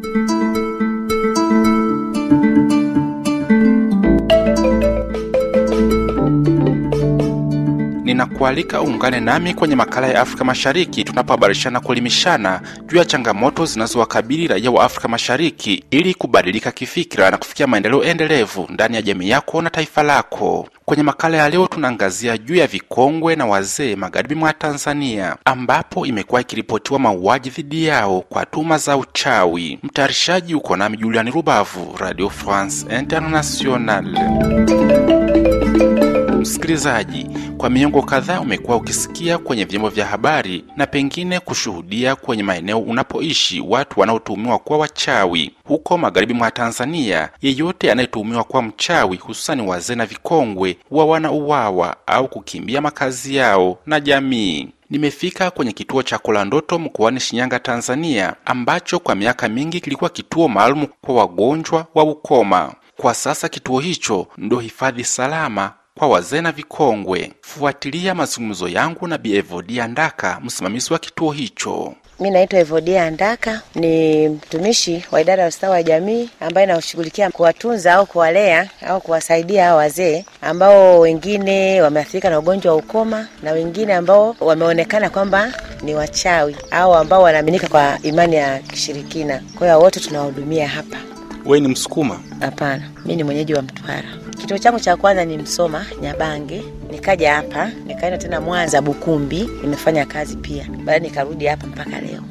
Thank you. Ninakualika uungane nami kwenye makala ya Afrika Mashariki tunapohabarishana kuelimishana juu ya changamoto zinazowakabili raia wa Afrika Mashariki ili kubadilika kifikira na kufikia maendeleo endelevu ndani ya jamii yako na taifa lako. Kwenye makala ya leo tunaangazia juu ya vikongwe na wazee magharibi mwa Tanzania, ambapo imekuwa ikiripotiwa mauaji dhidi yao kwa tuma za uchawi. Mtayarishaji uko nami Juliani Rubavu, Radio France International. Msikilizaji, kwa miongo kadhaa umekuwa ukisikia kwenye vyombo vya habari na pengine kushuhudia kwenye maeneo unapoishi watu wanaotuhumiwa kuwa wachawi. Huko magharibi mwa Tanzania, yeyote anayetuhumiwa kuwa mchawi, hususani wazee na vikongwe, huwa wanauawa au kukimbia makazi yao na jamii. Nimefika kwenye kituo cha Kolandoto mkoani Shinyanga, Tanzania, ambacho kwa miaka mingi kilikuwa kituo maalum kwa wagonjwa wa ukoma. Kwa sasa kituo hicho ndo hifadhi salama kwa wazee na vikongwe. Fuatilia mazungumzo yangu na Bi Evodia Ndaka, msimamizi wa kituo hicho. Mi naitwa Evodia Ndaka, ni mtumishi wa idara ya ustawi wa jamii ambaye inashughulikia kuwatunza au kuwalea au kuwasaidia hawa wazee ambao wengine wameathirika na ugonjwa wa ukoma na wengine ambao wameonekana kwamba ni wachawi au ambao wanaaminika kwa imani ya kishirikina. Kwa hiyo wote tunawahudumia hapa. Wewe ni Msukuma? Hapana, mi ni mwenyeji wa Mtwara. Kituo changu cha kwanza ni Msoma Nyabange, nikaja hapa nikaenda tena Mwanza Bukumbi, nimefanya kazi pia, baadaye nikarudi hapa mpaka leo.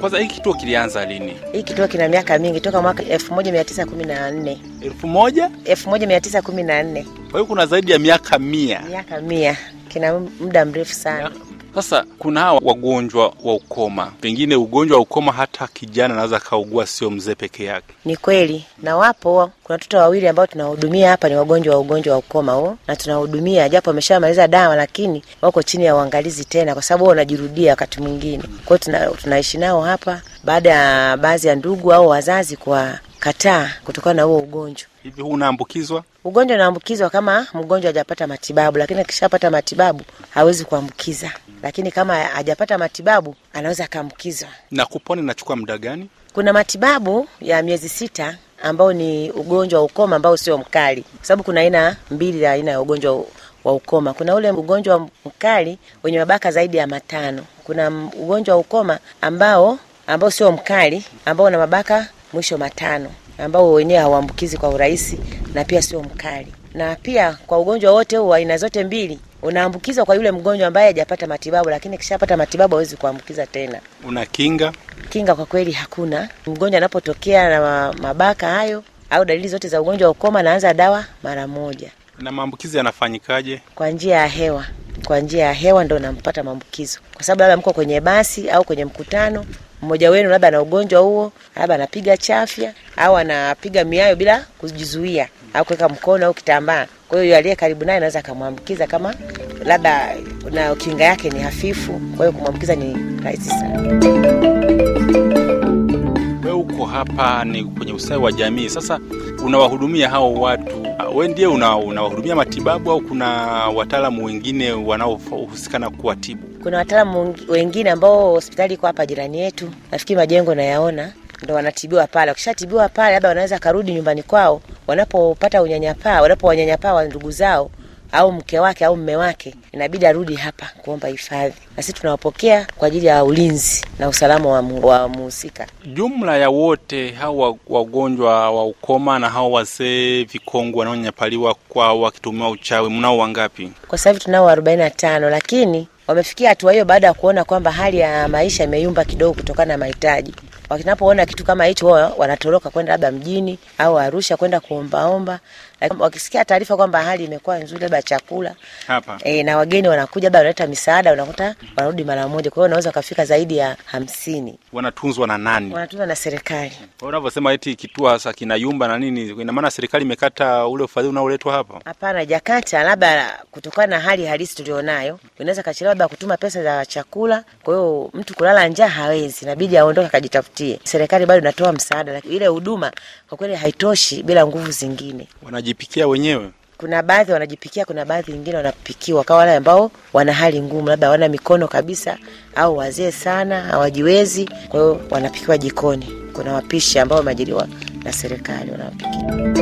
Kwanza hii kituo kilianza lini? Hii kituo kina miaka mingi, toka mwaka 1914 elfu moja 1914, kwa hiyo kuna zaidi ya miaka mia. miaka mia, kina muda mrefu sana. Sasa kuna hawa wagonjwa wa ukoma, pengine ugonjwa wa ukoma hata kijana anaweza akaugua, sio mzee peke yake. Ni kweli, na wapo kuna watoto wawili ambao tunawahudumia hapa, ni wagonjwa wa ugonjwa wa ukoma huo, na tunawahudumia japo wameshamaliza dawa, lakini wako chini ya uangalizi tena, kwa sababu wao wanajirudia wakati mwingine. Kwa hiyo tunaishi nao hapa baada ya baadhi ya ndugu au wazazi kuwakataa kutokana na huo ugonjwa. Hivi huu unaambukizwa? Ugonjwa unaambukizwa kama mgonjwa hajapata matibabu, lakini akishapata matibabu hawezi kuambukiza, lakini kama hajapata matibabu anaweza akaambukizwa. Na kupona inachukua muda gani? Kuna matibabu ya miezi sita ambao ni ugonjwa wa ukoma ambao sio mkali, kwa sababu kuna aina mbili ya aina ya ugonjwa wa ukoma. Kuna ule ugonjwa mkali wenye mabaka zaidi ya matano. Kuna ugonjwa wa ukoma ambao ambao sio mkali, ambao una mabaka mwisho matano, ambao wenyewe hauambukizi kwa urahisi na pia sio mkali. Na pia kwa ugonjwa wote huu aina zote mbili unaambukizwa kwa yule mgonjwa ambaye hajapata matibabu, lakini kishapata matibabu hawezi kuambukiza tena. Una kinga? Kinga kwa kweli hakuna. Mgonjwa anapotokea na mabaka hayo au dalili zote za ugonjwa wa ukoma, anaanza dawa mara moja. Na maambukizi yanafanyikaje? Kwa njia ya hewa, kwa njia ya hewa ndo nampata maambukizo, kwa sababu labda mko kwenye basi au kwenye mkutano, mmoja wenu labda ana ugonjwa huo, labda anapiga chafya au anapiga miayo bila kujizuia au kuweka mkono au kitambaa. Kwa hiyo aliye karibu naye anaweza akamwambukiza kama labda na kinga yake ni hafifu, kwa hiyo kumwambukiza ni rahisi sana. Wewe uko hapa ni kwenye ustawi wa jamii, sasa unawahudumia hao watu, wewe ndiye unawahudumia una matibabu au kuna wataalamu wengine wanaohusika na kuwatibu? Kuna wataalamu wengine ambao hospitali iko hapa jirani yetu, nafikiri majengo nayaona, ndo wanatibiwa pale. Wakishatibiwa pale, labda wanaweza karudi nyumbani kwao, wanapopata unyanyapaa, wanapowanyanyapaa wa ndugu zao au mke wake au mme wake, inabidi arudi hapa kuomba hifadhi, na sisi tunawapokea kwa ajili ya ulinzi na usalama wa, mu, muhusika. Jumla ya wote hao wagonjwa wa ukoma na hao wazee vikongwe wanaonyanyapaliwa kwa wakitumiwa uchawi, mnao wangapi kwa sasa hivi? Tunao arobaini na tano, lakini wamefikia hatua hiyo baada ya kuona kwamba hali ya maisha imeyumba kidogo kutokana na mahitaji. Wakinapoona kitu kama hicho, wanatoroka kwenda labda mjini au Arusha kwenda kuombaomba. Wakisikia taarifa kwamba hali imekuwa nzuri, labda chakula hapa e, na wageni wanakuja, labda wanaleta misaada, unakuta wanarudi mara moja. Kwa hiyo wanaweza wakafika zaidi ya hamsini. Wanatunzwa na nani? Wanatunzwa na serikali. Unavyosema eti kituo hasa kinayumba na nini, ina maana serikali imekata ule ufadhili unaoletwa hapa? Hapana, hajakata, labda kutokana na hali halisi tulionayo, inaweza kachelewa labda kutuma pesa za chakula. Kwa hiyo mtu kulala njaa hawezi, inabidi aondoke akajitafutie. Serikali bado inatoa msaada, lakini ile huduma kwa kweli haitoshi bila nguvu zingine. Wanajipikia wenyewe kuna baadhi wanajipikia, kuna baadhi wengine wanapikiwa, kaa wale ambao wana hali ngumu, labda hawana mikono kabisa au wazee sana hawajiwezi, kwa hiyo wanapikiwa jikoni. Kuna wapishi ambao wameajiriwa na serikali wanawapikia.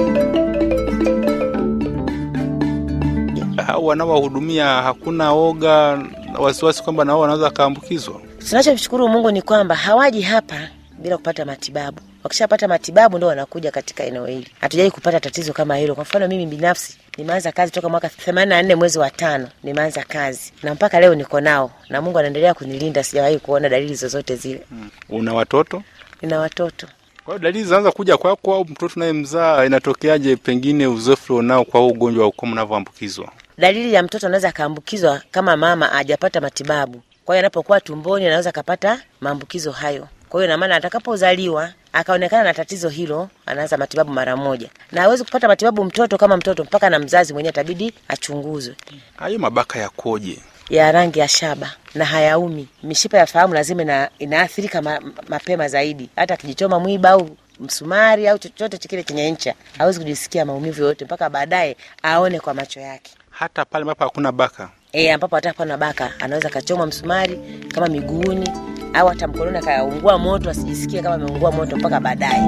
Hao wanaowahudumia hakuna oga wasiwasi kwamba nao wanaweza wakaambukizwa? Tunachomshukuru Mungu ni kwamba hawaji hapa bila kupata matibabu. Wakishapata matibabu ndo wanakuja katika eneo hili. Hatujai kupata tatizo kama hilo. Kwa mfano mimi binafsi nimeanza kazi toka mwaka 84 mwezi wa tano nimeanza kazi na mpaka leo niko nao, na Mungu anaendelea kunilinda, sijawahi kuona dalili zozote zile. Hmm. Una watoto? Nina watoto. Kwa hiyo dalili zinaanza kuja kwako au mtoto unayemzaa, inatokeaje? Pengine uzoefu unao kwa ugonjwa wa ukoma unavyoambukizwa? Dalili ya mtoto anaweza akaambukizwa kama mama hajapata matibabu. Kwa hiyo anapokuwa tumboni anaweza akapata maambukizo hayo. Kwa hiyo ina maana atakapozaliwa akaonekana na tatizo hilo, anaanza matibabu mara moja, na hawezi kupata matibabu mtoto kama mtoto mpaka na mzazi mwenyewe atabidi achunguzwe. Hayo mabaka yakoje? Ya rangi ya shaba na hayaumi. Mishipa ya fahamu lazima ina, inaathirika ma, mapema zaidi. Hata akijichoma mwiba au msumari au chochote kile chenye ncha hawezi kujisikia maumivu yoyote mpaka baadaye aone kwa macho yake. Hata pale ambapo hakuna baka E, ambapo hata pana baka anaweza kachomwa msumari kama miguuni au hata mkononi akaungua moto, asijisikie kama ameungua moto mpaka baadaye.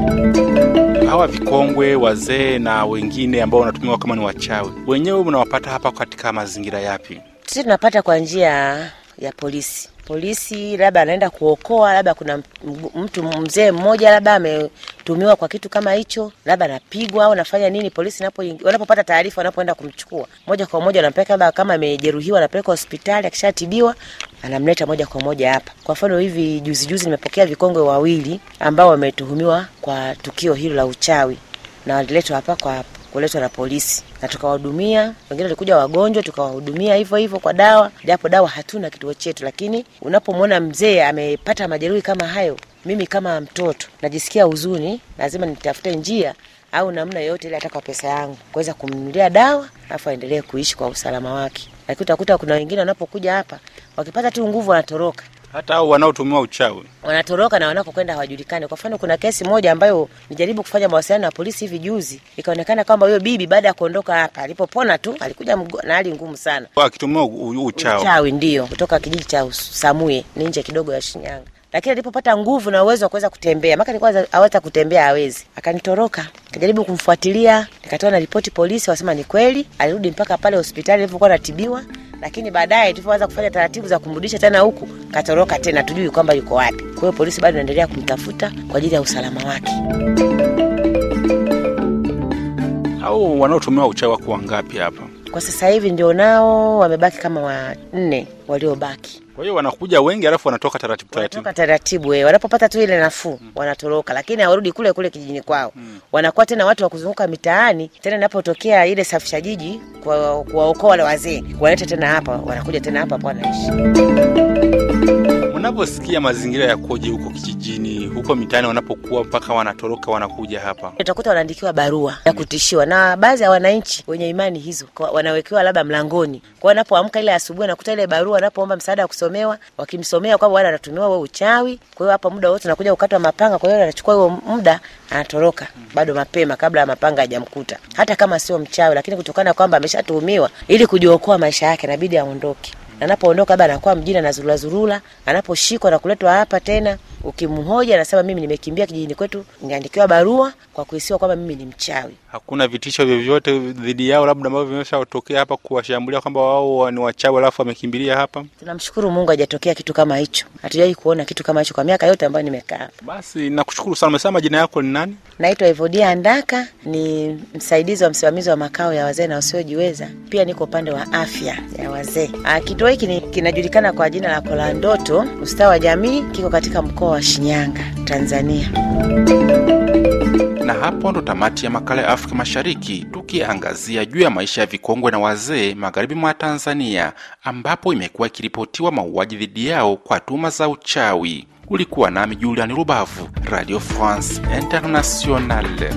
Hawa vikongwe, wazee na wengine ambao wanatumiwa kama ni wachawi, wenyewe mnawapata hapa katika mazingira yapi? Sisi tunapata kwa njia ya polisi. Polisi labda anaenda kuokoa, labda kuna mtu mzee mmoja labda ametumiwa kwa kitu kama hicho, labda anapigwa au anafanya nini. Polisi napo wanapopata taarifa, wanapoenda kumchukua moja kwa moja wanampeleka, labda kama amejeruhiwa, anapeleka hospitali, akishatibiwa anamleta moja kwa moja hapa. Kwa mfano hivi juzi juzi nimepokea vikongwe wawili ambao wametuhumiwa kwa tukio hilo la uchawi na waliletwa hapa kwa kuletwa na polisi na tukawahudumia. Wengine walikuja wagonjwa, tukawahudumia hivyo hivyo kwa dawa, japo dawa hatuna kituo chetu. Lakini unapomwona mzee amepata majeruhi kama hayo, mimi kama mtoto najisikia huzuni, lazima nitafute njia au namna yoyote ile, hata pesa yangu kuweza kumnunulia dawa, alafu aendelee kuishi kwa usalama wake. Lakini utakuta kuna wengine wanapokuja hapa wakipata tu nguvu wanatoroka. Hata hao wanaotumiwa uchawi. Wanatoroka na wanapokwenda hawajulikani. Kwa mfano, kuna kesi moja ambayo nijaribu kufanya mawasiliano na polisi hivi juzi, ikaonekana kwamba huyo bibi baada ya kuondoka hapa, alipopona tu alikuja na hali ngumu sana, akitumiwa uchawi. Uchawi ndio. Kutoka kijiji cha Samuye, ni nje kidogo ya Shinyanga. Lakini alipopata nguvu na uwezo wa kuweza kutembea, maka nilikuwa haweza kutembea, hawezi, akanitoroka. Nikajaribu kumfuatilia, nikatoa na ripoti polisi, wasema ni kweli, alirudi mpaka pale hospitali alipokuwa anatibiwa, lakini baadaye tulipoanza kufanya taratibu za kumrudisha tena huku, katoroka tena, tujui kwamba yuko wapi. Kwa hiyo polisi bado inaendelea kumtafuta kwa ajili ya usalama wake. Au wanaotumiwa uchawi wako wangapi hapa kwa sasa hivi? Ndio nao wamebaki kama wanne waliobaki. Kwa hiyo wanakuja wengi, alafu wanatoka taratibu taratibu, wanatoka taratibu wewe, wanapopata tu ile nafuu mm. wanatoroka, lakini hawarudi kule kule kijijini kwao mm. wanakuwa tena watu wa kuzunguka mitaani tena, inapotokea ile safisha jiji kuwaokoa wale wazee, walete tena hapa, wanakuja tena hapa wanaishi. Unaposikia mazingira yakoje huko kijijini, huko mitaani, wanapokuwa mpaka wanatoroka wanakuja hapa, utakuta wanaandikiwa barua ya kutishiwa, na baadhi ya wananchi wenye imani hizo wanawekewa labda mlangoni, kwa wanapoamka ile asubuhi, anakuta ile barua, anapoomba msaada wa kusomewa, wakimsomea kwamba wana anatumiwa wewe uchawi. Kwa hiyo hapa muda wote nakuja kukatwa mapanga, kwa hiyo anachukua huo muda anatoroka bado mapema, kabla ya mapanga hajamkuta, hata kama sio mchawi, lakini kutokana kwamba ameshatuhumiwa, ili kujiokoa maisha yake inabidi aondoke anapoondoka labda anakuwa mjini anazurulazurula, anaposhikwa na kuletwa hapa tena, ukimhoja anasema mimi nimekimbia kijijini kwetu, niandikiwa barua kwa kuhisiwa kwamba mimi ni mchawi. Hakuna vitisho vyovyote dhidi yao labda ambavyo vimeshatokea hapa kuwashambulia kwamba wao ni wachawi alafu wamekimbilia hapa? Tunamshukuru Mungu hajatokea kitu kama hicho, hatujawahi kuona kitu kama hicho kwa miaka yote ambayo nimekaa hapa. Basi nakushukuru sana. Umesema majina yako ni nani? Naitwa Evodia Andaka, ni msaidizi wa msimamizi wa makao ya wazee na wasiojiweza. Pia niko upande wa afya ya wazee. Kituo hiki kinajulikana kwa jina la Kolandoto ustawi wa jamii, kiko katika mkoa wa Shinyanga, Tanzania. Na hapo ndo tamati ya makala ya Afrika Mashariki, tukiangazia juu ya maisha ya vikongwe na wazee magharibi mwa Tanzania, ambapo imekuwa ikiripotiwa mauaji dhidi yao kwa tuma za uchawi. Ulikuwa nami Julian Rubavu, Radio France Internationale.